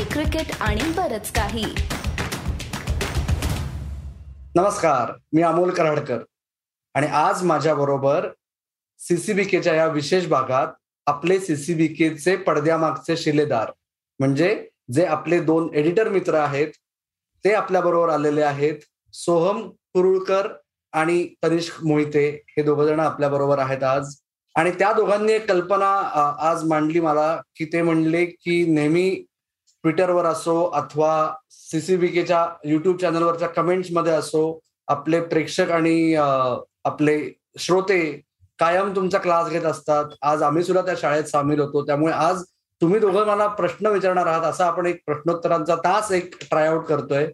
Hockey cricket आणि बरच काही. नमस्कार मी अमोल कराडकर. आणि आज माझ्या बरोबर सीसीबीकेच्या या विशेष भागात आपले सीसीबीकेचे पडद्यामागचे शिलेदार म्हणजे जे आपले दोन एडिटर मित्र आहेत ते आपल्या बरोबर आलेले आहेत सोहम कुरुळकर आणि तनिष्क मोहिते. हे दोघ जण आपल्या बरोबर आहेत आज. आणि त्या दोघांनी एक कल्पना आज मांडली मला की ते म्हणले की नेहमी ट्विटरवर असो अथवा सीसीबीकेच्या युट्यूब चॅनलवरच्या कमेंट्समध्ये असो आपले प्रेक्षक आणि आपले श्रोते कायम तुमचा क्लास घेत असतात. आज आम्ही सुद्धा त्या शाळेत सामील होतो. त्यामुळे आज तुम्ही दोघं मला प्रश्न विचारणार आहात असा आपण एक प्रश्नोत्तरांचा तास एक ट्रायआउट करतोय.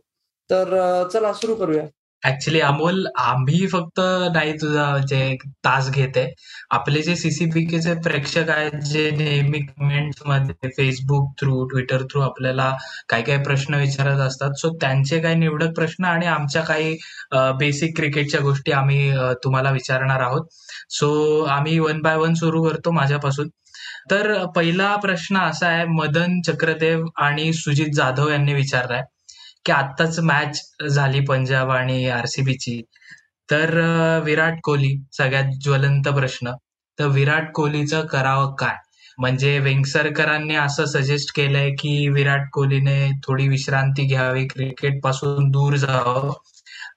तर चला सुरू करूया. ऍक्च्युली अमोल आम्ही फक्त नाही तुझा जे तास घेते. आपले जे सीसीपीकेचे प्रेक्षक आहेत जे नेहमी कमेंट्समध्ये फेसबुक थ्रू ट्विटर थ्रू आपल्याला काही काही प्रश्न विचारत असतात. सो त्यांचे काही निवडक प्रश्न आणि आमच्या काही बेसिक क्रिकेटच्या गोष्टी आम्ही तुम्हाला विचारणार आहोत. सो आम्ही वन बाय वन सुरू करतो माझ्यापासून. तर पहिला प्रश्न असा आहे मदन चक्रदेव आणि सुजित जाधव यांनी विचारलाय. की आत्ताच मॅच झाली पंजाब आणि आरसीबीची तर अं, विराट कोहली सगळ्यात ज्वलंत प्रश्न. तर विराट कोहलीचं करावं काय? म्हणजे वेंगसरकरांनी असं सजेस्ट केलंय की विराट कोहलीने थोडी विश्रांती घ्यावी क्रिकेटपासून दूर जावं.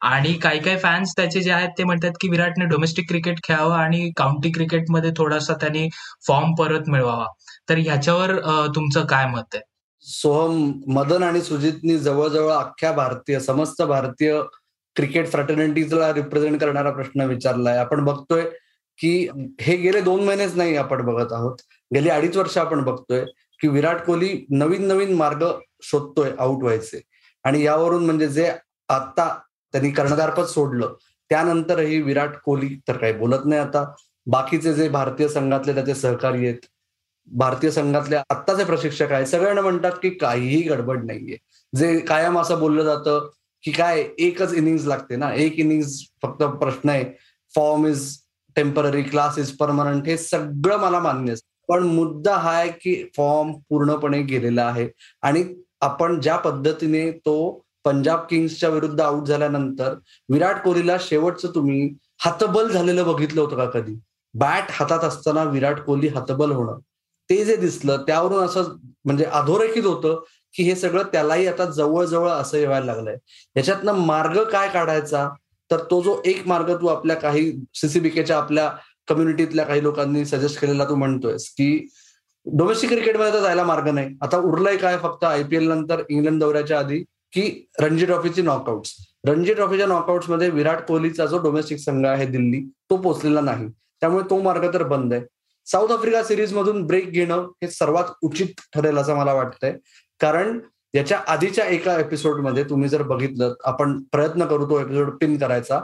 आणि काही काही फॅन्स त्याचे जे आहेत ते म्हणतात की विराटने डोमेस्टिक क्रिकेट खेळावं आणि काउंटी क्रिकेटमध्ये थोडासा त्यांनी फॉर्म परत मिळवावा. तर ह्याच्यावर अं, तुमचं काय मत आहे? सोहम मदन आणि सुजितनी जवळजवळ अख्ख्या भारतीय समस्त भारतीय क्रिकेट फ्रॅटर्निटीला रिप्रेझेंट करणारा प्रश्न विचारलाय. आपण बघतोय की हे गेले दोन महिनेच नाही आपण बघत आहोत. गेली अडीच वर्ष आपण बघतोय की विराट कोहली नवीन नवीन मार्ग शोधतोय आउट व्हायचे. आणि यावरून म्हणजे जे आता त्यांनी कर्णधारपद सोडलं त्यानंतरही विराट कोहली तर काही बोलत नाही आता. बाकीचे जे भारतीय संघातले त्याचे सहकारी आहेत भारतीय संघातले आत्ताचे प्रशिक्षक आहेत. सगळ्यांना म्हणतात की काहीही गडबड नाहीये. जे कायम असं बोललं जातं की काय एकच इनिंग्स लागते ना. एक इनिंग्स फक्त प्रश्न आहे. Form is temporary class is permanent हे सगळं मला मान्य पण मुद्दा हा आहे की फॉर्म पूर्णपणे गेलेला आहे. आणि आपण ज्या पद्धतीने तो पंजाब किंग्सच्या विरुद्ध आउट झाल्यानंतर विराट कोहलीला शेवटचं तुम्ही हतबल झालेलं बघितलं होतं का कधी? बॅट हातात असताना विराट कोहली हतबल होणं. ते जे दिसलं त्यावरून असं म्हणजे अधोरेखित होतं की हे सगळं त्यालाही आता जवळजवळ असं व्हायला लागलंय. याच्यातनं मार्ग काय काढायचा? तर तो जो एक मार्ग तू आपल्या काही सीसीबीकेच्या आपल्या कम्युनिटीतल्या काही लोकांनी सजेस्ट केलेला तू म्हणतोयस की डोमेस्टिक क्रिकेटमध्ये तर जायला मार्ग नाही. आता उरलंय काय फक्त आयपीएल नंतर इंग्लंड दौऱ्याच्या आधी की रणजी ट्रॉफीची नॉकआउट्स रणजी ट्रॉफीच्या नॉकआउट्समध्ये विराट कोहलीचा जो डोमेस्टिक संघ आहे दिल्ली तो पोचलेला नाही. त्यामुळे तो मार्ग तर बंद आहे. साऊथ आफ्रिका सिरीज मधून ब्रेक घेणं हे सर्वात उचित ठरेल असं मला वाटतंय. कारण याच्या आधीच्या एका एपिसोडमध्ये तुम्ही जर बघितलं आपण प्रयत्न करू तो एपिसोड पिन करायचा.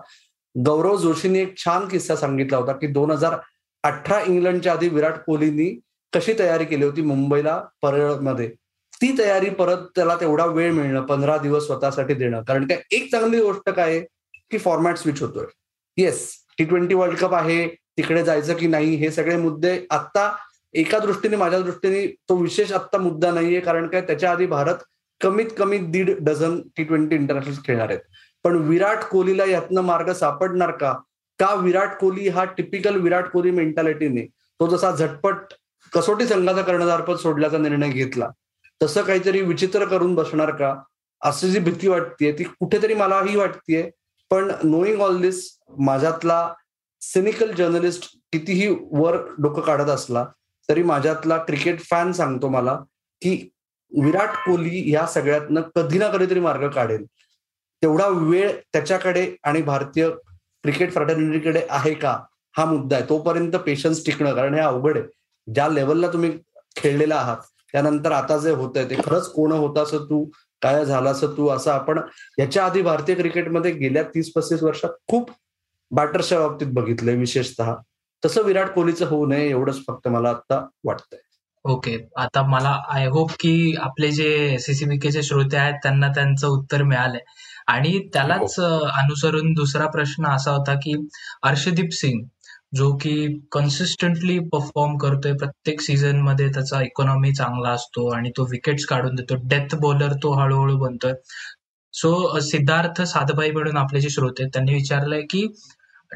गौरव जोशींनी एक छान किस्सा सांगितला होता की दोन हजार अठरा इंग्लंडच्या आधी विराट कोहलीनी कशी तयारी केली होती मुंबईला परळमध्ये? ती तयारी परत त्याला तेवढा वेळ मिळणं पंधरा दिवस स्वतःसाठी देणं. कारण काय एक चांगली गोष्ट काय आहे की फॉर्मॅट स्विच होतोय. Yes T twenty world cup आहे. तिकडे जायचं की नाही हे सगळे मुद्दे आत्ता एका दृष्टीने माझ्या दृष्टीने तो विशेष आत्ता मुद्दा नाहीये कारण काय त्याच्या आधी भारत कमीत कमी दीड डझन टी ट्वेंटी इंटरनॅशनल खेळणार आहेत. पण विराट कोहलीला यातनं मार्ग सापडणार का? का विराट कोहली हा टिपिकल विराट कोहली मेंटॅलिटीने तो जसा झटपट कसोटी संघाचा कर्णधारपद सोडल्याचा निर्णय घेतला तसं काहीतरी विचित्र करून बसणार का? अशी जी भीती वाटतेय ती कुठेतरी मलाही वाटतेय. पण नोईंग ऑल दिस माझ्यातला सिनिकल जर्नलिस्ट कितीही वर डोकं काढत असला तरी माझ्यातला क्रिकेट फॅन सांगतो मला की विराट कोहली या सगळ्यातनं कधी ना कधीतरी मार्ग काढेल. तेवढा वेळ त्याच्याकडे आणि भारतीय क्रिकेट फ्रॅटर्निटीकडे आहे का? हा मुद्दा आहे. तोपर्यंत पेशन्स टिकणं कारण हे अवघड आहे. ज्या लेवलला तुम्ही खेळलेला आहात त्यानंतर आता जे होत आहे ते खरंच कोण होत असं तू काय झालं असं तू असं आपण याच्या आधी भारतीय क्रिकेटमध्ये गेल्या तीस पस्तीस वर्षात खूप बॅटर्सच्या बाबतीत बघितलंय विशेषतः. तसं विराट कोहलीचं होऊ नये एवढंच फक्त मला आता वाटतंय. ओके. आता मला आय होप की आपले जे सीसीबीकेचे श्रोते आहेत त्यांना त्यांचं उत्तर मिळालंय. आणि त्यालाच अ, अनुसरून दुसरा प्रश्न असा होता की अर्षदीप सिंग जो की कन्सिस्टंटली परफॉर्म करतोय प्रत्येक सीझनमध्ये त्याचा इकॉनॉमी चांगला असतो आणि तो विकेट्स काढून देतो. डेथ बॉलर तो हळूहळू बनतोय. सो सिद्धार्थ साधबाई म्हणून आपले जे श्रोते त्यांनी विचारलंय की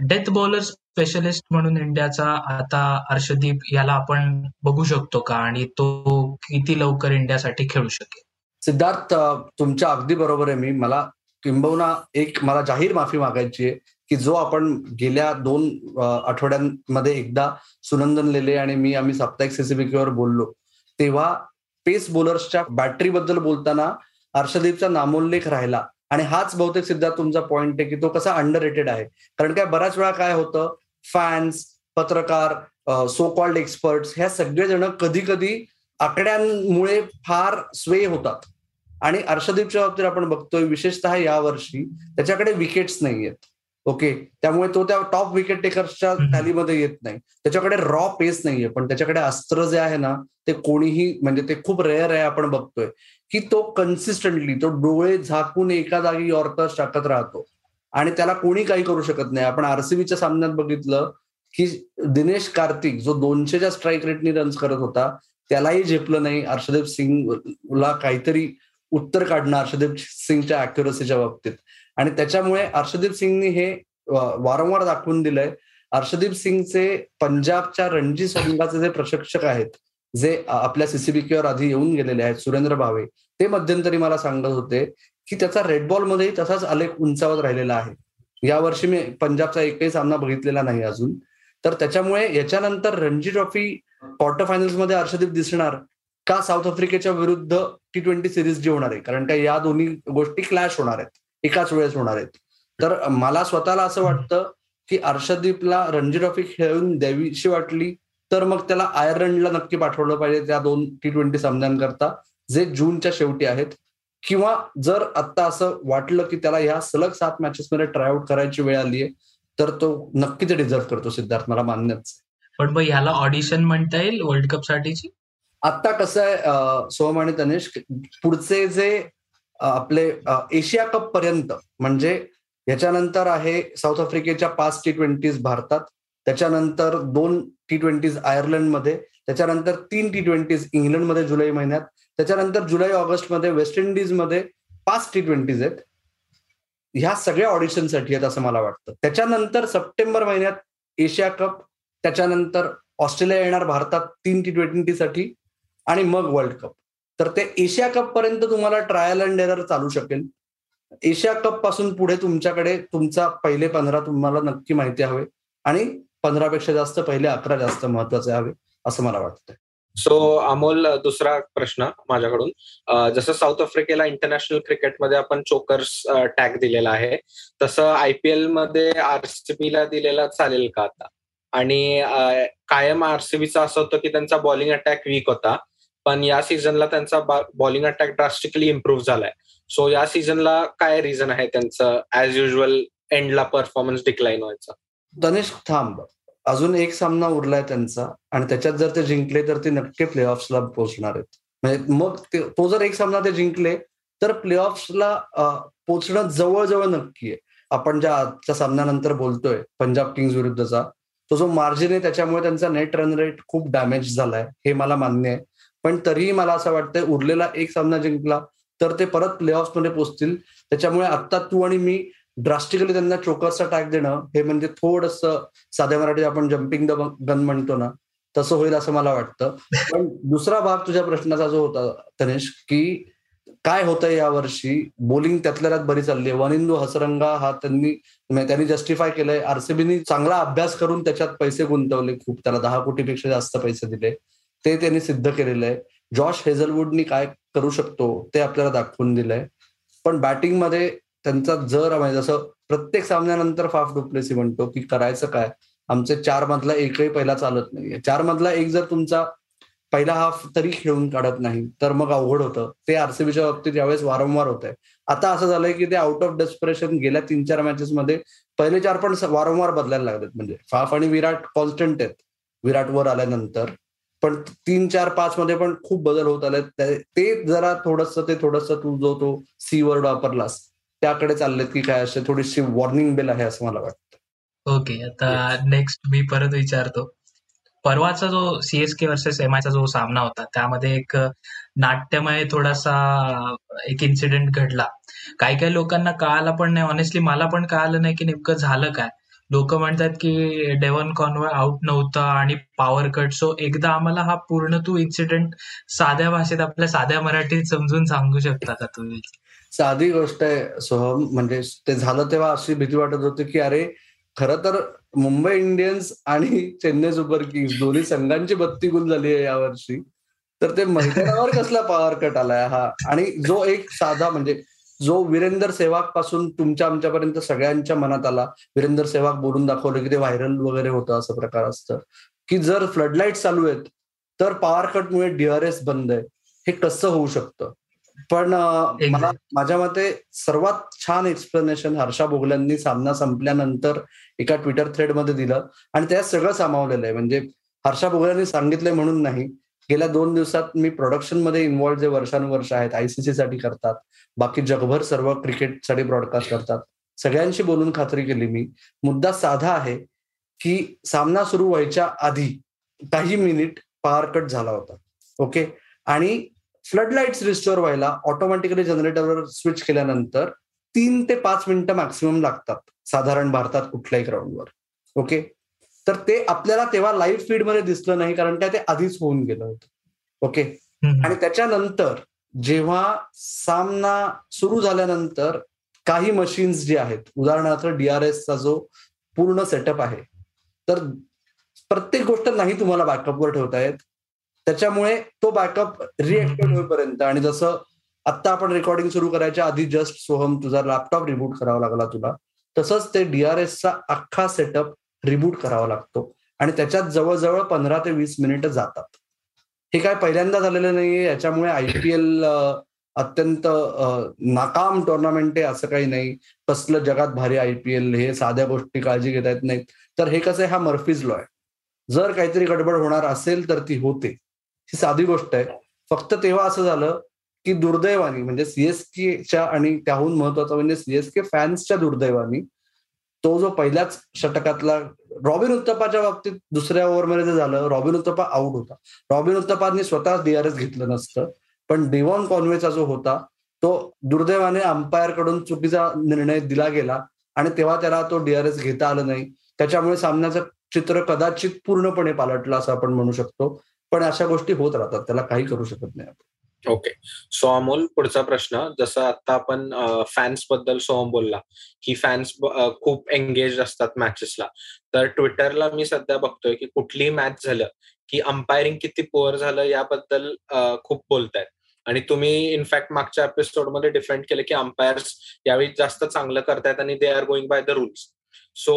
डेथ बॉलर स्पेशलिस्ट म्हणून इंडियाचा आता अर्षदीप याला आपण बघू शकतो का? आणि तो किती लवकर इंडियासाठी खेळू शकेल? सिद्धार्थ तुमच्या अगदी बरोबर आहे मी. मला किंबहुना एक मला जाहीर माफी मागायची आहे की जो आपण गेल्या दोन आठवड्यांमध्ये एकदा सुनंदन लेले आणि मी आम्ही साप्ताहिक सीसीबीकेवर बोललो तेव्हा पेस बॉलर्सच्या बॅटरीबद्दल बोलताना अर्षदीपचा नामोल्लेख राहिला. आणि हाच बहुतेक सिद्धार्थ तुमचा पॉइंट आहे की तो कसा अंडर रेटेड आहे. कारण काय बऱ्याच वेळा काय होतं फॅन्स पत्रकार सो कॉल्ड एक्सपर्ट्स ह्या सगळेजण कधी कधी आकड्यांमुळे फार स्वे होतात. आणि अर्षदीपच्या बाबतीत आपण बघतोय विशेषतः यावर्षी त्याच्याकडे विकेट्स नाही आहेत ओके त्यामुळे तो त्या टॉप विकेट टेकर्सच्या टॅलीमध्ये येत नाही. त्याच्याकडे रॉ पेस नाहीये. पण त्याच्याकडे अस्त्र जे आहे ना ते कोणीही म्हणजे ते खूप रेअर आहे आपण बघतोय. की तो कन्सिस्टंटली तो डोळे झाकून एका जागी यॉर्कर्स टाकत राहतो. आणि त्याला कोणी काही करू शकत नाही. आपण आरसीबीच्या सामन्यात बघितलं की दिनेश कार्तिक जो दोनशेच्या स्ट्राईक रेटनी रन्स करत होता त्यालाही झेपलं नाही. हर्षदीप सिंगला काहीतरी उत्तर काढणं हर्षदेव सिंगच्या अॅक्युरसीच्या बाबतीत. आणि त्याच्यामुळे हर्षदीप सिंगनी हे वारंवार दाखवून दिलंय. हर्षदीप सिंगचे पंजाबच्या रणजी संघाचे जे प्रशिक्षक आहेत जे आपल्या सीसीबीकेवर आधी येऊन गेलेले आहेत सुरेंद्र भावे ते मध्यंतरी मला सांगत होते की त्याचा रेड बॉलमध्येही तसाच आलेख उंचावत राहिलेला आहे. यावर्षी मी पंजाबचा एकही सामना बघितलेला नाही अजून. तर त्याच्यामुळे याच्यानंतर रणजी ट्रॉफी क्वार्टर फायनल्समध्ये हर्षदीप दिसणार का साऊथ आफ्रिकेच्या विरुद्ध टी ट्वेंटी सिरीज जी होणार आहे? कारण का या दोन्ही गोष्टी क्लॅश होणार आहेत. एकाच वेळेस होणार आहेत. तर मला स्वतःला असं वाटतं की अर्षदीपला रणजी ट्रॉफी खेळून द्यावीशी वाटली तर मग त्याला आयर्लंडला नक्की पाठवलं पाहिजे त्या दोन टी ट्वेंटी सामन्यांकरता जे जूनच्या शेवटी आहेत. किंवा जर आता असं वाटलं की त्याला ह्या सलग सात मॅचेसमध्ये ट्रायआउट करायची वेळ आली आहे तर तो नक्की ते डिझर्व करतो सिद्धार्थ मला मान्यच पण मग ह्याला ऑडिशन म्हणता येईल वर्ल्ड कप साठीची? आता कसं आहे सोहम आणि तनेश पुढचे जे आपले एशिया कप पर्यंत म्हणजे याच्यानंतर आहे साऊथ आफ्रिकेच्या पाच टी ट्वेंटीज भारतात त्याच्यानंतर दोन टी ट्वेंटीज आयर्लंडमध्ये त्याच्यानंतर तीन टी ट्वेंटीज इंग्लंडमध्ये जुलै महिन्यात त्याच्यानंतर जुलै ऑगस्टमध्ये वेस्ट इंडिजमध्ये पाच टी ट्वेंटीज आहेत. ह्या सगळ्या ऑडिशनसाठी आहेत असं मला वाटतं. त्याच्यानंतर सप्टेंबर महिन्यात एशिया कप त्याच्यानंतर ऑस्ट्रेलिया येणार भारतात तीन टी ट्वेंटीसाठी आणि मग वर्ल्ड कप तर ते एशिया कप पर्यंत तुम्हाला ट्रायल अँड एरर चालू शकेल. एशिया कपपासून पुढे तुमच्याकडे तुमचा पहिले पंधरा तुम्हाला नक्की माहिती हवे. आणि पंधरापेक्षा जास्त पहिले अकरा जास्त महत्त्वाचे हवे असं मला वाटतं सो अमोल दुसरा प्रश्न माझ्याकडून. जसं साऊथ आफ्रिकेला इंटरनॅशनल क्रिकेटमध्ये आपण चोकर्स टॅग दिलेला आहे तसं आयपीएलमध्ये आरसीबीला दिलेला चालेल का आता? आणि कायम आरसीबीचा असं होतं की त्यांचा बॉलिंग अटॅक वीक होता पण या सीझनला त्यांचा बॉलिंग अटॅक ड्रास्टिकली इम्प्रूव्ह झालाय. सो या सीझनला काय रिझन आहे त्यांचं ऍज युजल एंडला परफॉर्मन्स डिक्लाईन व्हायचा? गणेश थांब. अजून एक सामना उरलाय त्यांचा आणि त्याच्यात जर ते जिंकले तर ते नक्की प्लेऑफ्सला पोहोचणार आहेत. म्हणजे मग तो जर एक सामना ते जिंकले तर प्लेऑफ्सला पोचणं जवळजवळ नक्की आहे. आपण ज्या आजच्या सामन्यानंतर बोलतोय पंजाब किंग्स विरुद्धचा तो जो मार्जिन आहे त्याच्यामुळे त्यांचा नेट रन रेट खूप डॅमेज झालाय हे मला मान्य आहे. पण तरीही मला असं वाटतंय उरलेला एक सामना जिंकला तर ते परत प्ले मध्ये पोहोचतील. त्याच्यामुळे आता तू आणि मी ड्रास्टिकली त्यांना चोकरचा टॅग देणं हे म्हणजे थोडस साध्या मराठीत आपण जम्पिंग द गन म्हणतो ना तसं होईल असं मला वाटतं. पण दुसरा भाग तुझ्या प्रश्नाचा जो होता तनेश की काय होतंय यावर्षी? बोलिंग त्यातल्या त्यात बरी चालली आहे. वनिंदू हसरंगा हा त्यांनी म्हणजे त्यांनी जस्टिफाय केलंय. आरसीबीनी चांगला अभ्यास करून त्याच्यात पैसे गुंतवले खूप. त्याला दहा कोटीपेक्षा जास्त पैसे दिले. ते त्यांनी सिद्ध केलेलं आहे. जॉश हेझलवूडनी काय करू शकतो ते आपल्याला दाखवून दिलंय. पण बॅटिंगमध्ये त्यांचा जर म्हणजे जसं प्रत्येक सामन्यानंतर फाफ डुप्लेसी म्हणतो की करायचं काय? आमचे चार मधला एकही पहिला चालत नाहीये. चार मधला एक जर तुमचा पहिला हाफ तरी खेळून काढत नाही तर मग अवघड होतं. ते आरसीबीच्या बाबतीत यावेळेस वारंवार होत आहे आता असं झालंय की ते आउट ऑफ डेस्परेशन गेल्या तीन चार मॅचेस मध्ये पहिले चार पण वारंवार बदलायला लागलेत. म्हणजे फाफ आणि विराट कॉन्स्टंट आहेत. विराट वर आल्यानंतर. पण तीन चार पाच मध्ये पण खूप बदल होत आले ते जरा थोडस ते थोडस तू जो तो सी वर्ड वापरलास त्याकडे चाललेत की काय असे थोडीशी वॉर्निंग बेल आहे असं मला वाटतं. ओके आता नेक्स्ट मी परत विचारतो. परवाचा जो सीएसके वर्सेस एम चा जो सामना होता त्यामध्ये एक नाट्यमय थोडासा एक इन्सिडेंट घडला. काही काही लोकांना कळालं पण नाही. ऑनेस्टली मला पण कळालं नाही की नेमकं झालं काय. लोक म्हणतात की डेव्हन कॉन्वॉय आउट नव्हता आणि पॉवर कट सो एकदा आम्हाला हा पूर्ण तू इन्सिडेंट साध्या भाषेत आपल्या साध्या मराठीत समजून सांगू शकता का तुम्ही? साधी गोष्ट आहे सोहम. म्हणजे ते झालं तेव्हा अशी भीती वाटत होती की अरे खरं तर मुंबई इंडियन्स आणि चेन्नई सुपर किंग्स दोन्ही संघांची बत्ती गुल झाली आहे यावर्षी. तर ते मैदानावर कसला पॉवर कट आलाय हा? आणि जो एक साधा म्हणजे जो वीरेंद्र सेवागपासून तुमच्या आमच्यापर्यंत सगळ्यांच्या मनात आला. वीरेंद्र सेवाग बोलून दाखवलं की ते व्हायरल वगैरे होतं असं प्रकार असतं. की जर फ्लडलाईट चालू आहेत तर पॉवर कटमुळे डीआरएस बंद आहे. हे कसं होऊ शकतं? पण मला माझ्या मते सर्वात छान एक्सप्लेनेशन हर्षा बोगल्यांनी सामना संपल्यानंतर एका ट्विटर थ्रेडमध्ये दिलं. आणि त्यात सगळं सामावलेलं आहे. म्हणजे हर्षा बोगल्यांनी सांगितलंय म्हणून नाही. गेल्या दोन दिवसात मी प्रोडक्शनमध्ये इन्व्हॉल्ड जे वर्षानुवर्ष आहेत आयसीसी साठी करतात. बाकी जगभर सर्व क्रिकेटसाठी ब्रॉडकास्ट करतात. सगळ्यांशी बोलून खात्री केली मी. मुद्दा साधा आहे की सामना सुरू व्हायच्या आधी काही मिनिट पॉवर कट झाला होता. ओके आणि फ्लड लाईट्स रिस्टोअर व्हायला ऑटोमॅटिकली जनरेटरवर स्विच केल्यानंतर तीन ते पाच मिनिटं मॅक्सिमम लागतात साधारण भारतात कुठल्याही ग्राउंडवर ओके तर ते आपल्याला तेव्हा लाईव्ह फीडमध्ये दिसलं नाही कारण काय? ते आधीच होऊन गेलं होतं. ओके आणि त्याच्यानंतर जेव्हा सामना सुरू झाल्यानंतर काही मशीन्स जे आहेत उदाहरणार्थ डीआरएसचा जो पूर्ण सेटअप आहे तर प्रत्येक गोष्ट नाही तुम्हाला बॅकअपवर ठेवता येत. त्याच्यामुळे तो बॅकअप रिएक्टिव्ह होईपर्यंत आणि जसं आत्ता आपण रेकॉर्डिंग सुरू करायच्या आधी जस्ट सोहम तुझा लॅपटॉप रिबूट करावा लागला तुला तसंच ते डीआरएसचा अख्खा सेटअप रिबूट करावा लागतो. आणि त्याच्यात जवळजवळ पंधरा ते वीस मिनिटं जातात. हे काय पहिल्यांदा झालेलं नाहीये याच्यामुळे आयपीएल अत्यंत नाकाम टुर्नामेंट आहे असं काही नाही. कसलं जगात भारी आयपीएल हे साध्या गोष्टी काळजी घेता येत नाहीत. तर हे कसं आहे हा मर्फीज लॉ आहे. जर काहीतरी गडबड होणार असेल तर ती होते. ही साधी गोष्ट आहे. फक्त तेव्हा असं झालं की दुर्दैवानी म्हणजे सीएसकेच्या आणि त्याहून महत्वाचं म्हणजे सीएसके फॅन्सच्या दुर्दैवानी तो जो पहिल्याच षटकातला रॉबिन उत्तपाच्या बाबतीत दुसऱ्या ओव्हरमध्ये जे झालं रॉबिन उत्तपा आउट होता. रॉबिन उत्तपांनी स्वतःच डीआरएस घेतलं नसतं पण डिवॉन कॉन्वेचा जो होता तो दुर्दैवाने अंपायरकडून चुकीचा निर्णय दिला गेला आणि तेव्हा त्याला तो डीआरएस घेता आलं नाही. त्याच्यामुळे सामन्याचं चित्र कदाचित पूर्णपणे पालटलं असं आपण म्हणू शकतो. पण अशा गोष्टी होत राहतात त्याला काही करू शकत नाही आपण. ओके. सो अमोल पुढचा प्रश्न जसं आता आपण फॅन्सबद्दल सोहम बोलला की फॅन्स खूप एंगेज असतात मॅचेसला तर ट्विटरला मी सध्या बघतोय की कुठलीही मॅच झालं की अंपायरिंग किती पुअर झालं याबद्दल खूप बोलतायत. आणि तुम्ही इनफॅक्ट मागच्या एपिसोडमध्ये डिफेंड केलं की अंपायर्स यावेळी जास्त चांगलं करतायत आणि they are going by the rules so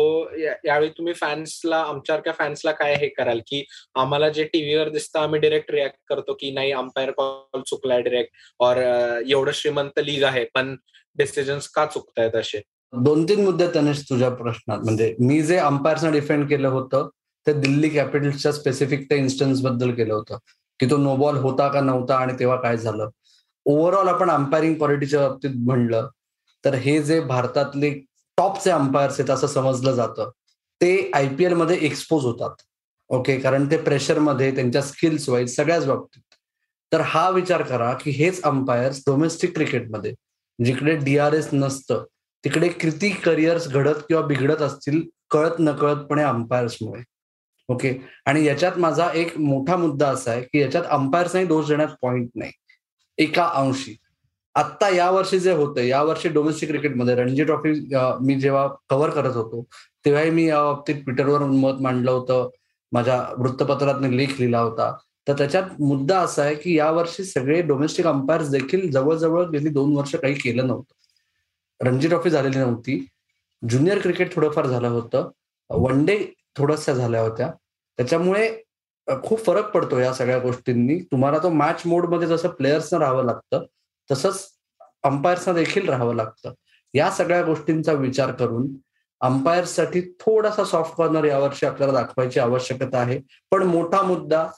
यावेळी तुम्ही फॅन्सला आमच्यासारख्या फॅन्सला काय हे कराल की आम्हाला जे टीव्हीवर दिसतं आम्ही डिरेक्ट रिॲक्ट करतो की नाही अंपायर कॉल चुकलाय डिरेक्ट और एवढं श्रीमंत लीग आहे पण डिसिजन्स का चुकतायत असे? दोन तीन मुद्दे तनेश तुझ्या प्रश्नात. म्हणजे मी जे अंपायरनं डिफेंड केलं होतं ते दिल्ली कॅपिटल्सच्या स्पेसिफिक त्या इन्स्टन्सबद्दल केलं होतं. की तो नो बॉल होता का नव्हता आणि तेव्हा काय झालं? ओव्हरऑल आपण अंपायरिंग क्वालिटीच्या बाबतीत म्हणलं तर हे जे भारतातले टॉपचे अंपायर्स आहेत असं समजलं जातं. ते आयपीएलमध्ये एक्सपोज होतात. ओके कारण ते प्रेशरमध्ये त्यांच्या स्किल्स वाईज सगळ्याच बाबतीत. तर हा विचार करा की हेच अंपायर्स डोमेस्टिक क्रिकेटमध्ये जिकडे डीआरएस नसतं तिकडे किती करिअर्स घडत किंवा बिघडत असतील कळत नकळतपणे अंपायर्समुळे ओके आणि याच्यात माझा एक मोठा मुद्दा असा आहे की याच्यात अंपायर्सनाही दोष देण्यात पॉइंट नाही. एका अंशी. आत्ता यावर्षी जे होतं यावर्षी डोमेस्टिक क्रिकेटमध्ये रणजी ट्रॉफी मी जेव्हा कव्हर करत होतो तेव्हाही मी या बाबतीत ट्विटरवर मत मांडलं होतं. माझ्या वृत्तपत्रात लेख लिहिला होता. तर त्याच्यात मुद्दा असा आहे की यावर्षी सगळे डोमेस्टिक अंपायर्स देखील जवळजवळ गेली दोन वर्ष काही केलं नव्हतं. रणजी ट्रॉफी झालेली नव्हती. ज्युनियर क्रिकेट थोडंफार झालं होतं. वन डे थोडसा झाल्या होत्या. त्याच्यामुळे खूप फरक पडतो या सगळ्या गोष्टींनी. तुम्हाला तो मॅच मोडमध्ये जसं प्लेयर्सनं राहावं लागतं तसंच अंपायर्सना देखील राहावं लागतं. या सगळ्या गोष्टींचा विचार करून अंपायर्ससाठी थोडासा सॉफ्ट कॉर्नर यावर्षी आपल्याला दाखवायची आवश्यकता आहे. पण मोठा मुद्दा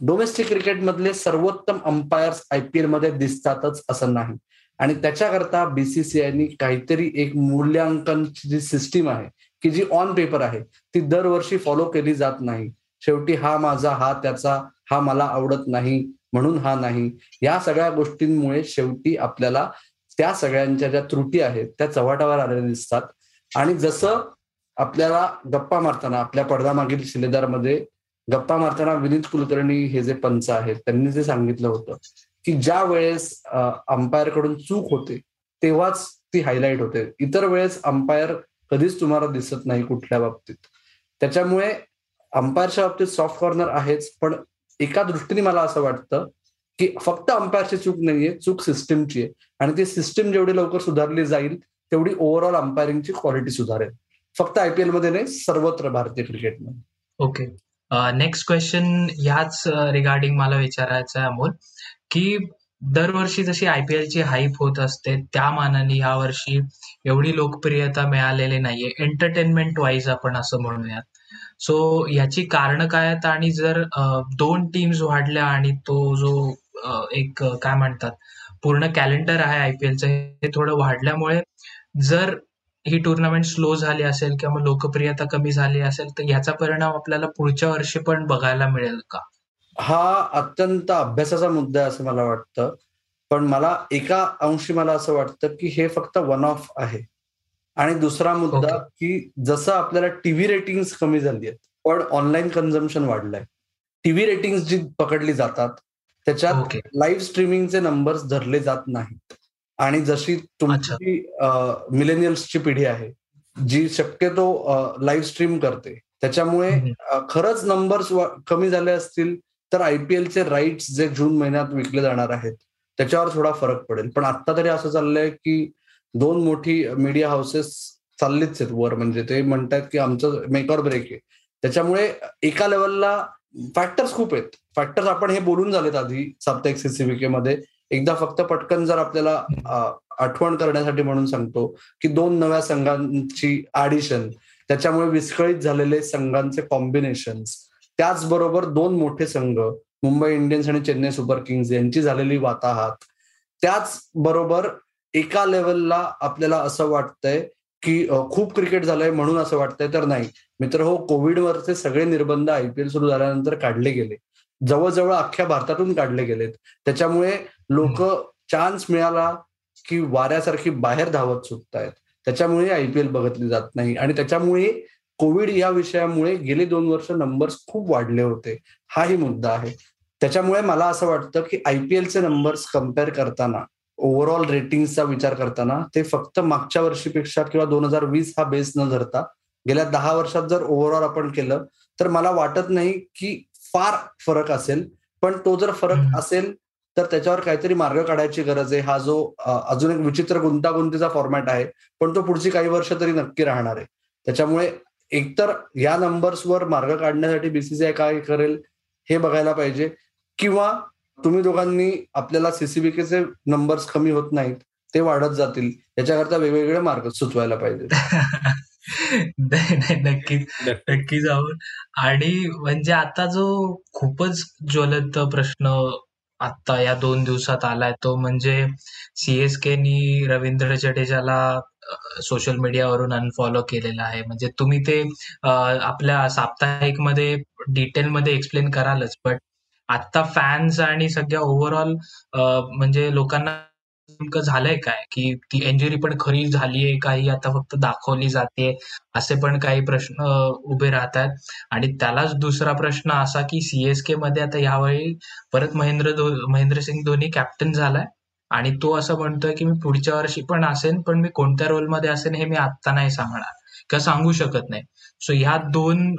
डोमेस्टिक क्रिकेटमधले सर्वोत्तम अंपायर्स आयपीएलमध्ये दिसतातच असं नाही. आणि त्याच्याकरता बीसीसीआयनी काहीतरी एक मूल्यांकनची जी सिस्टीम आहे की जी ऑन पेपर आहे ती दरवर्षी फॉलो केली जात नाही. शेवटी हा माझा हा त्याचा हा मला आवडत नाही. म्हणून हा नाही. या सगळ्या गोष्टींमुळे शेवटी आपल्याला त्या सगळ्यांच्या ज्या त्रुटी आहेत त्या चव्हाटावर आलेल्या दिसतात. आणि जसं आपल्याला गप्पा मारताना आपल्या पडद्यामागील शिलेदारमध्ये गप्पा मारताना विनीत कुलकर्णी हे जे पंच आहेत त्यांनी जे सांगितलं होतं की ज्या वेळेस अंपायरकडून चूक होते तेव्हाच ती हायलाईट होते. इतर वेळेस अंपायर कधीच तुम्हाला दिसत नाही कुठल्या बाबतीत. त्याच्यामुळे अंपायरच्या बाबतीत सॉफ्ट कॉर्नर आहेच पण एका दृष्टीने मला असं वाटतं की फक्त अंपायरची चूक नाहीये चूक सिस्टीमची आहे. आणि ती सिस्टीम जेवढी लवकर सुधारली जाईल तेवढी ओव्हरऑल अंपायरिंगची क्वालिटी सुधारेल. फक्त आयपीएलमध्ये नाही सर्वत्र भारतीय क्रिकेटमध्ये ओके नेक्स्ट क्वेश्चन ह्याच रिगार्डिंग मला विचारायचं आहे अमोल की दरवर्षी जशी आयपीएलची हाईप होत असते त्या मानाने या वर्षी एवढी लोकप्रियता मिळालेली नाहीये. एंटरटेनमेंट वाईज आपण असं म्हणूयात. सो याची कारण काय आहेत? आणि जर दोन टीम्स वाढल्या आणि तो जो एक काय म्हणतात? पूर्ण कॅलेंडर आहे आयपीएलचं हे थोडं वाढल्यामुळे जर ही टुर्नामेंट स्लो झाली असेल किंवा लोकप्रियता कमी झाली असेल तर याचा परिणाम आपल्याला पुढच्या वर्षी पण बघायला मिळेल का? हा अत्यंत अभ्यासाचा मुद्दा आहे असं मला वाटतं. पण मला एका अंशी मला असं वाटतं की हे फक्त वन ऑफ आहे. आणि दुसरा मुद्दा की जसं आपल्याला टीव्ही रेटिंग कमी झाली आहेत पण ऑनलाईन कन्झम्पन वाढलंय. टीव्ही रेटिंग जी पकडली जातात त्याच्यात लाईव्ह स्ट्रीमिंगचे नंबर्स धरले जात नाहीत. आणि जशी तुमची मिलेनियल्सची पिढी आहे जी शक्यतो लाईव्ह स्ट्रीम करते त्याच्यामुळे खरंच नंबर्स कमी झाले असतील तर आयपीएलचे राईट्स जे जून महिन्यात विकले जाणार आहेत त्याच्यावर थोडा फरक पडेल. पण आता तरी असं चाललंय की दोन मोठी मीडिया हाऊसेस चाललेच आहेत वर. म्हणजे ते म्हणतात की आमचं मेकॉर ब्रेक आहे. त्याच्यामुळे एका लेवलला फॅक्टर्स खूप आहेत. फॅक्टर्स आपण हे बोलून झालेत आधी साप्ताहिक सीसीबीके मध्ये. एकदा फक्त पटकन जर आपल्याला आठवण करण्यासाठी म्हणून सांगतो की दोन नव्या संघांची ऍडिशन त्याच्यामुळे विस्कळीत झालेले संघांचे कॉम्बिनेशन त्याचबरोबर दोन मोठे संघ मुंबई इंडियन्स आणि चेन्नई सुपर किंग्स यांची झालेली वाताहात. त्याच बरोबर एका लेवलला आपल्याला असं वाटतंय की खूप क्रिकेट झालंय म्हणून असं वाटतंय तर नाही. मित्र हो कोविडवरचे सगळे निर्बंध आयपीएल सुरू झाल्यानंतर काढले गेले. जवळजवळ अख्ख्या भारतातून काढले गेलेत. त्याच्यामुळे लोक चान्स मिळाला की वाऱ्यासारखी बाहेर धावत सुटतायत. त्याच्यामुळे आयपीएल बघतली जात नाही. आणि त्याच्यामुळे कोविड या विषयामुळे गेली दोन वर्ष नंबर्स खूप वाढले होते. हाही मुद्दा आहे. त्याच्यामुळे मला असं वाटतं की आयपीएलचे नंबर्स कंपेअर करताना ओव्हरऑल रेटिंगचा विचार करताना ते फक्त मागच्या वर्षीपेक्षा किंवा दोन हजार वीस हा बेस न धरता गेल्या दहा वर्षात जर ओव्हरऑल आपण केलं तर मला वाटत नाही की फार फरक असेल. पण तो जर फरक असेल तर त्याच्यावर काहीतरी मार्ग काढायची गरज आहे. हा जो अजून एक विचित्र गुंतागुंतीचा फॉर्मॅट आहे पण तो पुढची काही वर्ष तरी नक्की राहणार आहे. त्याच्यामुळे एकतर या नंबर्सवर मार्ग काढण्यासाठी बीसीसीआय काय करेल हे बघायला पाहिजे. किंवा तुम्ही दोघांनी आपल्याला सीसीबीकेचे नंबर्स कमी होत नाहीत ते वाढत जातील. याच्याकरता वेगवेगळे मार्ग सुचवायला पाहिजे नक्कीच. नक्की जाऊन. आणि म्हणजे आता जो खूपच ज्वलंत प्रश्न आता या दोन दिवसात आलाय तो म्हणजे सीएसकेनी रवींद्र जडेजाला सोशल मीडियावरून अनफॉलो केलेला आहे. म्हणजे तुम्ही ते आपल्या साप्ताहिकमध्ये डिटेलमध्ये एक्सप्लेन करालच बट आता फॅन्स आणि सगळ्या ओव्हरऑल म्हणजे लोकांना नेमकं झालंय काय? की ती इंजुरी पण खरी झालीये काही आता फक्त दाखवली जाते असे पण काही प्रश्न उभे राहतात. आणि त्यालाच दुसरा प्रश्न असा की सीएसके मध्ये आता यावेळी परत महेंद्र महेंद्रसिंग धोनी कॅप्टन झालाय. आणि तो असं म्हणतोय की मी पुढच्या वर्षी पण असेन पण मी कोणत्या रोलमध्ये असेन हे मी आत्ता नाही सांगणार. किंवा सांगू शकत नाही. सो ह्या दोन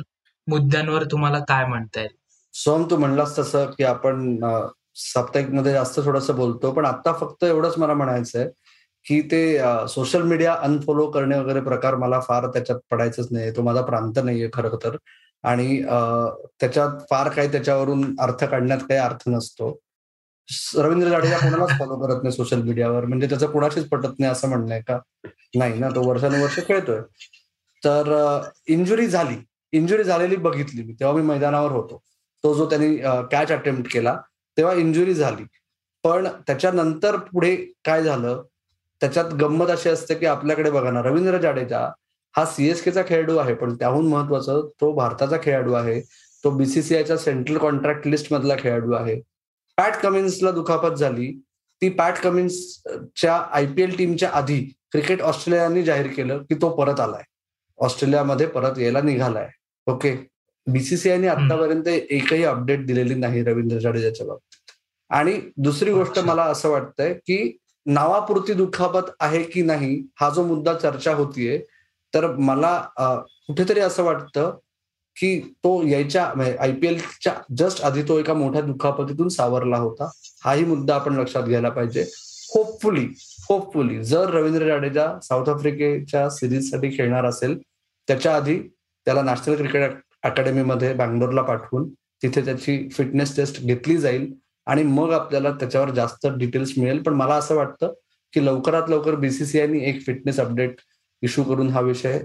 मुद्द्यांवर तुम्हाला काय म्हणता येईल? सोम तू म्हणलास तसं की आपण साप्ताहिकमध्ये जास्त थोडस बोलतो पण आता फक्त एवढंच मला म्हणायचंय की ते सोशल मीडिया अनफॉलो करणे वगैरे प्रकार मला फार त्याच्यात पडायचंच नाही तो माझा प्रांत नाहीये खरं तर. आणि त्याच्यात फार काही त्याच्यावरून अर्थ काढण्यात काही अर्थ नसतो. रवींद्र जाडेजा कोणालाच फॉलो करत नाही सोशल मीडियावर म्हणजे त्याचं कुणाशीच पटत नाही असं म्हणणं आहे का? नाही ना तो वर्षानुवर्ष खेळतोय. तर इंजुरी झाली. इंजुरी झालेली बघितली मी तेव्हा मी मैदानावर होतो. तो जो त्यांनी कॅच अटेम्प्ट केला तेव्हा इंजुरी झाली. पण त्याच्यानंतर पुढे काय झालं? त्याच्यात गंमत अशी असते की आपल्याकडे बघा ना रवींद्र जाडेजा हा सीएसकेचा खेळाडू आहे पण त्याहून महत्वाचं तो भारताचा खेळाडू आहे. तो बीसीसीआयच्या सेंट्रल कॉन्ट्रॅक्ट लिस्ट मधला खेळाडू आहे. पॅट कमिन्सला दुखापत झाली. ती पॅट कमिन्सच्या आयपीएल टीमच्या आधी क्रिकेट ऑस्ट्रेलियाने जाहीर केलं की तो परत आलाय. ऑस्ट्रेलियामध्ये परत यायला निघालाय. ओके बीसीसीआयने आतापर्यंत एकही अपडेट दिलेली नाही रवींद्र जाडेजाच्या बाबतीत. आणि दुसरी गोष्ट मला असं वाटतंय की नावापुरती दुखापत आहे की नाही हा जो मुद्दा चर्चा होतीये तर मला कुठेतरी असं वाटतं की तो यायच्या आयपीएलच्या जस्ट आधी तो एका मोठ्या दुखापतीतून सावरला होता. हाही मुद्दा आपण लक्षात घ्यायला पाहिजे. होपफुली होपफुली जर रवींद्र जाडेजा साऊथ आफ्रिकेच्या सिरीजसाठी खेळणार असेल त्याच्या आधी त्याला नॅशनल क्रिकेट अकॅडमीमध्ये बँगलोरला पाठवून तिथे त्याची फिटनेस टेस्ट घेतली जाईल आणि मग आपल्याला त्याच्यावर जास्त डिटेल्स मिळेल. पण मला असं वाटतं की लवकरात लवकर बीसीसीआयनी एक फिटनेस अपडेट इश्यू करून हा विषय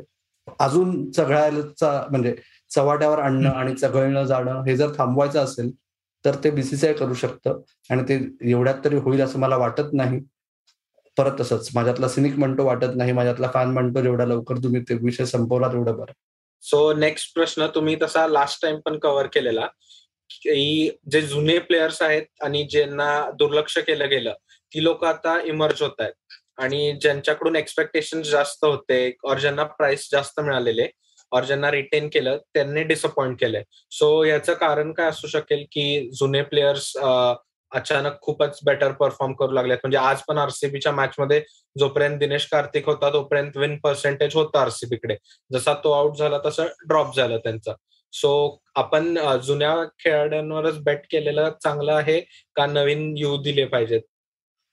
अजून चघळायचा म्हणजे चव्हाट्यावर आणणं आणि चघळणं जाणं हे जर थांबवायचं असेल तर ते बीसीसीआय करू शकतं आणि ते एवढ्यात तरी होईल असं मला वाटत नाही. परत तसंच माझ्यातला सिनिक म्हणतो वाटत नाही माझ्यातला फॅन म्हणतो जेवढा लवकर तुम्ही ते विषय संपवला तेवढं बरं. सो नेक्स्ट प्रश्न तुम्ही तसा लास्ट टाइम पण कव्हर केलेला की जे जुने प्लेयर्स आहेत आणि ज्यांना दुर्लक्ष केलं गेलं ती लोक आता इमर्ज होत आहेत. आणि ज्यांच्याकडून एक्सपेक्टेशन जास्त होते और ज्यांना प्राइस जास्त मिळालेले और ज्यांना रिटेन केलं त्यांनी डिसअपॉइंट केलंय. सो याचं कारण काय असू शकेल की जुने प्लेयर्स अचानक खूपच बेटर परफॉर्म करू लागलेत. म्हणजे आज पण आरसीबीच्या मॅच मध्ये जोपर्यंत दिनेश कार्तिक होता तोपर्यंत विन पर्सेंटेज होता आरसीबीकडे जसा तो आउट झाला तसं ड्रॉप झालं त्यांचं. सो आपण जुन्या खेळाडूंवरच बेट केलेलं चांगलं आहे का नवीन यू दिले पाहिजेत?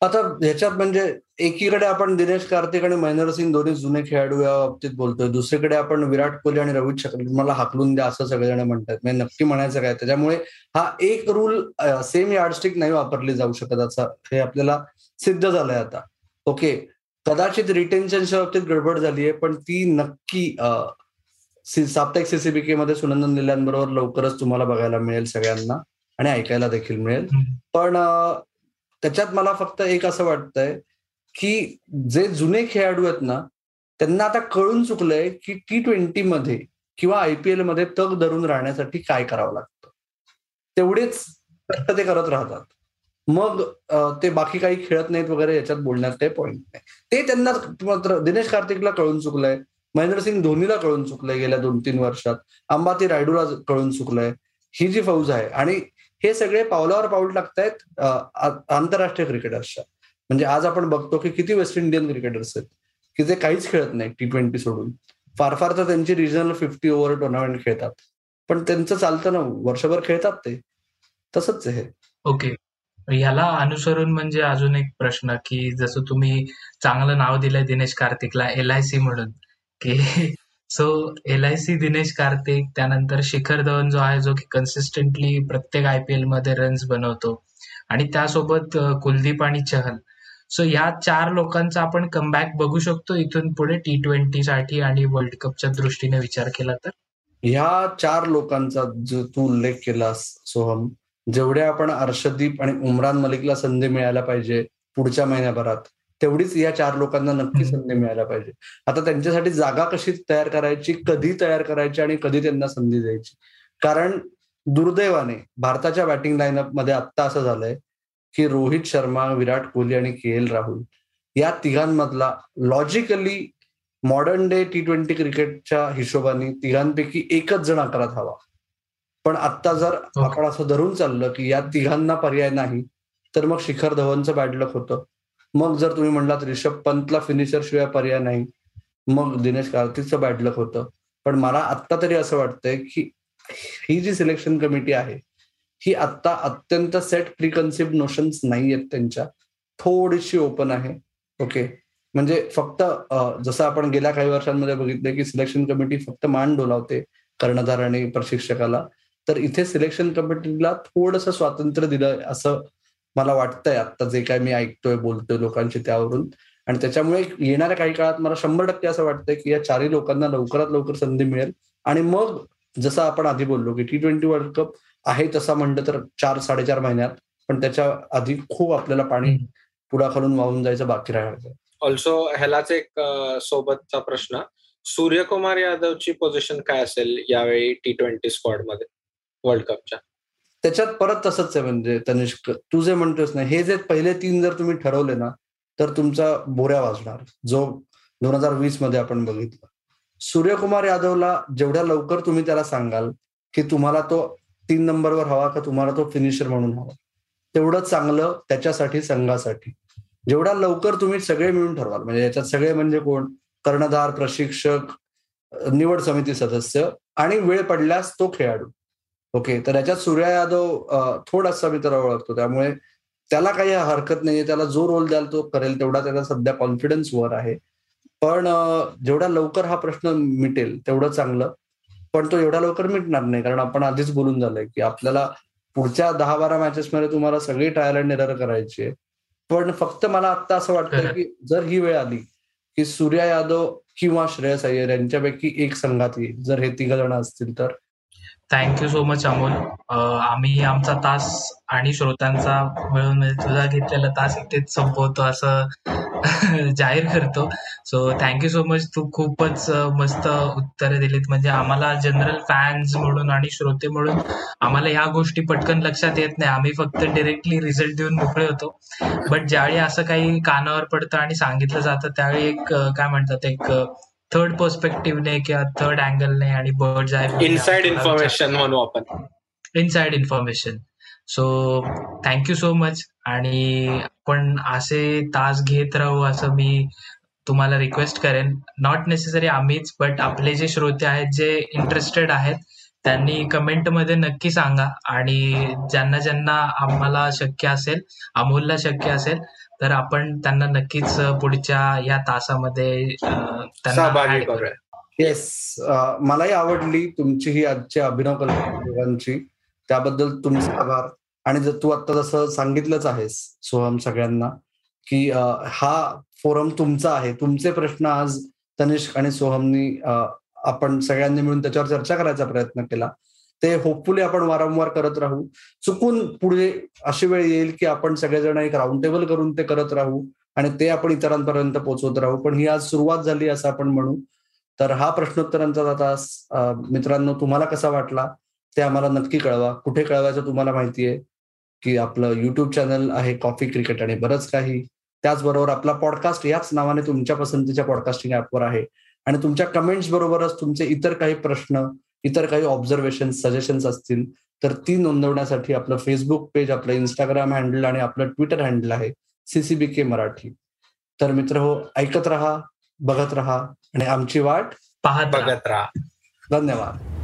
आता ह्याच्यात म्हणजे एकीकडे आपण दिनेश कार्तिक आणि महेंद्र सिंग दोन्ही जुने खेळाडू या बाबतीत बोलतोय. दुसरीकडे आपण विराट कोहली आणि रवित मला हाकलून द्या असं सगळेजण म्हणतात. म्हणजे नक्की म्हणायचं काय? त्याच्यामुळे हा एक रूल सेम यार्डस्टिक नाही वापरली जाऊ शकत असं हे आपल्याला सिद्ध झालंय आता. ओके कदाचित रिटेन्शनच्या बाबतीत गडबड झाली आहे पण ती नक्की साप्ताहिक सीसीबीके मध्ये सुनंदन निल्यांबरोबर लवकरच तुम्हाला बघायला मिळेल सगळ्यांना आणि ऐकायला देखील मिळेल. पण त्याच्यात मला फक्त एक असं वाटतंय की जे जुने खेळाडू आहेत ना त्यांना आता कळून चुकलंय की टी ट्वेंटी मध्ये किंवा आयपीएलमध्ये तग धरून राहण्यासाठी काय करावं लागतं. तेवढेच ते करत राहतात. मग ते बाकी काही खेळत नाहीत वगैरे याच्यात बोलण्यात काही पॉईंट नाही. ते त्यांना मात्र दिनेश कार्तिकला कळून चुकलंय महेंद्रसिंग धोनीला कळून चुकलंय गेल्या दोन तीन वर्षात अंबाती रायडूला कळून चुकलंय. ही जी फौज आहे आणि हे सगळे पावलावर पाऊल टाकतायत आंतरराष्ट्रीय क्रिकेटर्सच्या. म्हणजे आज आपण बघतो की किती वेस्ट इंडियन क्रिकेटर्स आहेत की जे काहीच खेळत नाही टी ट्वेंटी सोडून. फार फार तर त्यांची रिजनल फिफ्टी ओव्हर टुर्नामेंट खेळतात. पण त्यांचं चालतं ना वर्षभर खेळतात ते. तसंच आहे ओके. ह्याला अनुसरून म्हणजे अजून एक प्रश्न की जसं तुम्ही चांगलं नाव दिलंय दिनेश कार्तिकला एल आय सी म्हणून की so L I C Dinesh Karthik त्यानंतर शिखर धवन जो आहे जो की कन्सिस्टंटली प्रत्येक आय पी एलमध्ये रन्स बनवतो. आणि त्यासोबत कुलदीप आणि चहल. सो या चार लोकांचा आपण कमबॅक बघू शकतो इथून पुढे टी ट्वेंटी साठी आणि वर्ल्ड कपच्या दृष्टीने विचार केला तर. ह्या चार लोकांचा जो तू उल्लेख केलास सोहम जेवढ्या आपण अर्षदीप आणि उमरान मलिकला संधी मिळायला पाहिजे पुढच्या महिन्याभरात तेवढीच या चार लोकांना नक्की संधी मिळायला पाहिजे. आता त्यांच्यासाठी जागा कशी तयार करायची कधी तयार करायची आणि कधी त्यांना संधी द्यायची? कारण दुर्दैवाने भारताच्या बॅटिंग लाईनअपमध्ये आत्ता असं झालंय की रोहित शर्मा विराट कोहली आणि के एल राहुल या तिघांमधला logically modern day T twenty क्रिकेटच्या हिशोबाने तिघांपैकी एकच जण आकारात हवा. पण आता जर आपण असं धरून चाललं की या तिघांना पर्याय नाही तर मग शिखर धवनचं बॅडलक होतं. मग जर तुम्ही म्हणलात रिषभ पंतला फिनिशर शिवाय पर्याय नाही. मग दिनेश कार्तिकचं बॅडलक होतं. पण मला आत्ता तरी असं वाटतंय की ही जी सिलेक्शन कमिटी आहे ही आत्ता अत्यंत सेट प्रिकन्सिव्ह नोशन्स नाही आहेत त्यांच्या. थोडीशी ओपन आहे. ओके म्हणजे फक्त जसं आपण गेल्या काही वर्षांमध्ये बघितलं की सिलेक्शन कमिटी फक्त मान डोलावते कर्णधार आणि प्रशिक्षकाला. तर इथे सिलेक्शन कमिटीला थोडस स्वातंत्र्य दिलं असं मला वाटतंय आता जे काय मी ऐकतोय बोलतोय लोकांशी त्यावरून. आणि त्याच्यामुळे येणाऱ्या काही काळात मला शंभर टक्के असं वाटतंय की या चारही लोकांना लवकरात लवकर संधी मिळेल. आणि मग जसं आपण आधी बोललो की टी ट्वेंटी वर्ल्ड कप आहे तसा म्हणलं तर चार साडेचार महिन्यात पण त्याच्या आधी खूप आपल्याला पाणी पुढाखालून वाहून जायचं बाकी राहायचं ऑल्सो ह्यालाच एक सोबतचा प्रश्न. सूर्यकुमार यादवची पोझिशन काय असेल यावेळी टी ट्वेंटी स्क्वॉडमध्ये? वर्ल्ड कपच्या त्याच्यात परत तसंच आहे म्हणजे तनिष्क तू जे म्हणतोस ना हे जे पहिले तीन जर तुम्ही ठरवले ना तर तुमचा बोऱ्या वाजणार जो दोन हजार वीसमध्ये आपण बघितलं. सूर्यकुमार यादवला जेवढ्या लवकर तुम्ही त्याला सांगाल की तुम्हाला तो तीन नंबरवर हवा का तुम्हाला तो फिनिशर म्हणून हवा. तेवढं चांगलं त्याच्यासाठी संघासाठी. जेवढ्या लवकर तुम्ही सगळे मिळून ठरवाल म्हणजे याच्यात सगळे म्हणजे कोण? कर्णधार प्रशिक्षक निवड समिती सदस्य आणि वेळ पडल्यास तो खेळाडू. ओके तर याच्यात सूर्या यादव थोडासा मी त्याला ओळखतो. त्यामुळे त्याला काही हरकत नाहीये. त्याला जो रोल द्याल तो करेल. तेवढा त्याचा सध्या कॉन्फिडन्स वर आहे. पण जेवढा लवकर हा प्रश्न मिटेल तेवढं चांगलं. पण तो एवढा लवकर मिटणार नाही. कारण आपण आधीच बोलून झालंय की आपल्याला पुढच्या दहा बारा मॅचेस मध्ये तुम्हाला सगळी ट्रायल अँड एरर करायची आहे. पण फक्त मला आता असं वाटतं की जर ही वेळ आली की सूर्या यादव किंवा श्रेयस अय्यर यांच्यापैकी एक संघात येईल. जर हे तिघ जण असतील तर. थँक्यू सो मच अमोल आम्ही आमचा तास आणि श्रोत्यांचा मिळून तुझा घेतलेला तास इथेच संपवतो असं जाहीर करतो. So thank you so much तू खूपच मस्त उत्तरे दिलीत. म्हणजे आम्हाला जनरल फॅन्स म्हणून आणि श्रोते म्हणून आम्हाला ह्या गोष्टी पटकन लक्षात येत नाही. आम्ही फक्त डिरेक्टली रिझल्ट देऊन मोकळे होतो. बट ज्यावेळी असं काही कानावर पडतं आणि सांगितलं जातं त्यावेळी एक काय म्हणतात एक थर्ड पर्स्पेक्टिव्हने किंवा थर्ड अँगलने आणि बर्ड आहे इनसाइड इन्फॉर्मेशन म्हणू आपण. Inside information so thank you so much आणि आपण असे तास घेत राहू असं मी तुम्हाला रिक्वेस्ट करेन. नॉट नेसेसरी आम्हीच बट आपले जे श्रोते आहेत जे इंटरेस्टेड आहेत त्यांनी कमेंटमध्ये नक्की सांगा. आणि ज्यांना ज्यांना आम्हाला शक्य असेल अमोलला शक्य असेल तर आपण त्यांना नक्कीच पुढच्या या तासामध्ये त्यांना येस मलाही आवडली तुमची ही आजची अभिनव कल्पना त्याबद्दल तुमचे आभार. आणि जर तू आता जसं सांगितलंच आहेस सोहम सगळ्यांना की हा फोरम तुमचा आहे. तुमचे प्रश्न आज तनिष्क आणि सोहमनी आपण सगळ्यांनी मिळून त्याच्यावर चर्चा करायचा प्रयत्न केला. ते होपफुली आपण वारंवार करत राहू. चुकून पुढे अशी वेळ येईल की आपण सगळेजण एक राऊंड टेबल करून ते करत राहू आणि ते आपण इतरांपर्यंत पोहोचवत राहू. पण ही आज सुरुवात झाली असं आपण म्हणू. तर हा प्रश्नोत्तरांचा आता मित्रांनो तुम्हाला कसा वाटला ते आम्हाला नक्की कळवा. कुठे कळवायचं तुम्हाला माहितीये की आपलं युट्यूब चॅनल आहे कॉफी क्रिकेट आणि बरंच काही. त्याचबरोबर आपला पॉडकास्ट याच नावाने तुमच्या पसंतीच्या पॉडकास्टिंग ऍपवर आहे. आणि तुमच्या कमेंट्स बरोबरच तुमचे इतर काही प्रश्न इतर काही ऑब्झर्वेशन सजेशन्स असतील तर ती नोंदवण्यासाठी आपलं फेसबुक पेज आपलं इंस्टाग्राम हँडल आणि आपलं ट्विटर हँडल आहे सीसीबी के मराठी. तर मित्र हो ऐकत राहा बघत राहा आणि आमची वाट पाहत बघत राहा. धन्यवाद.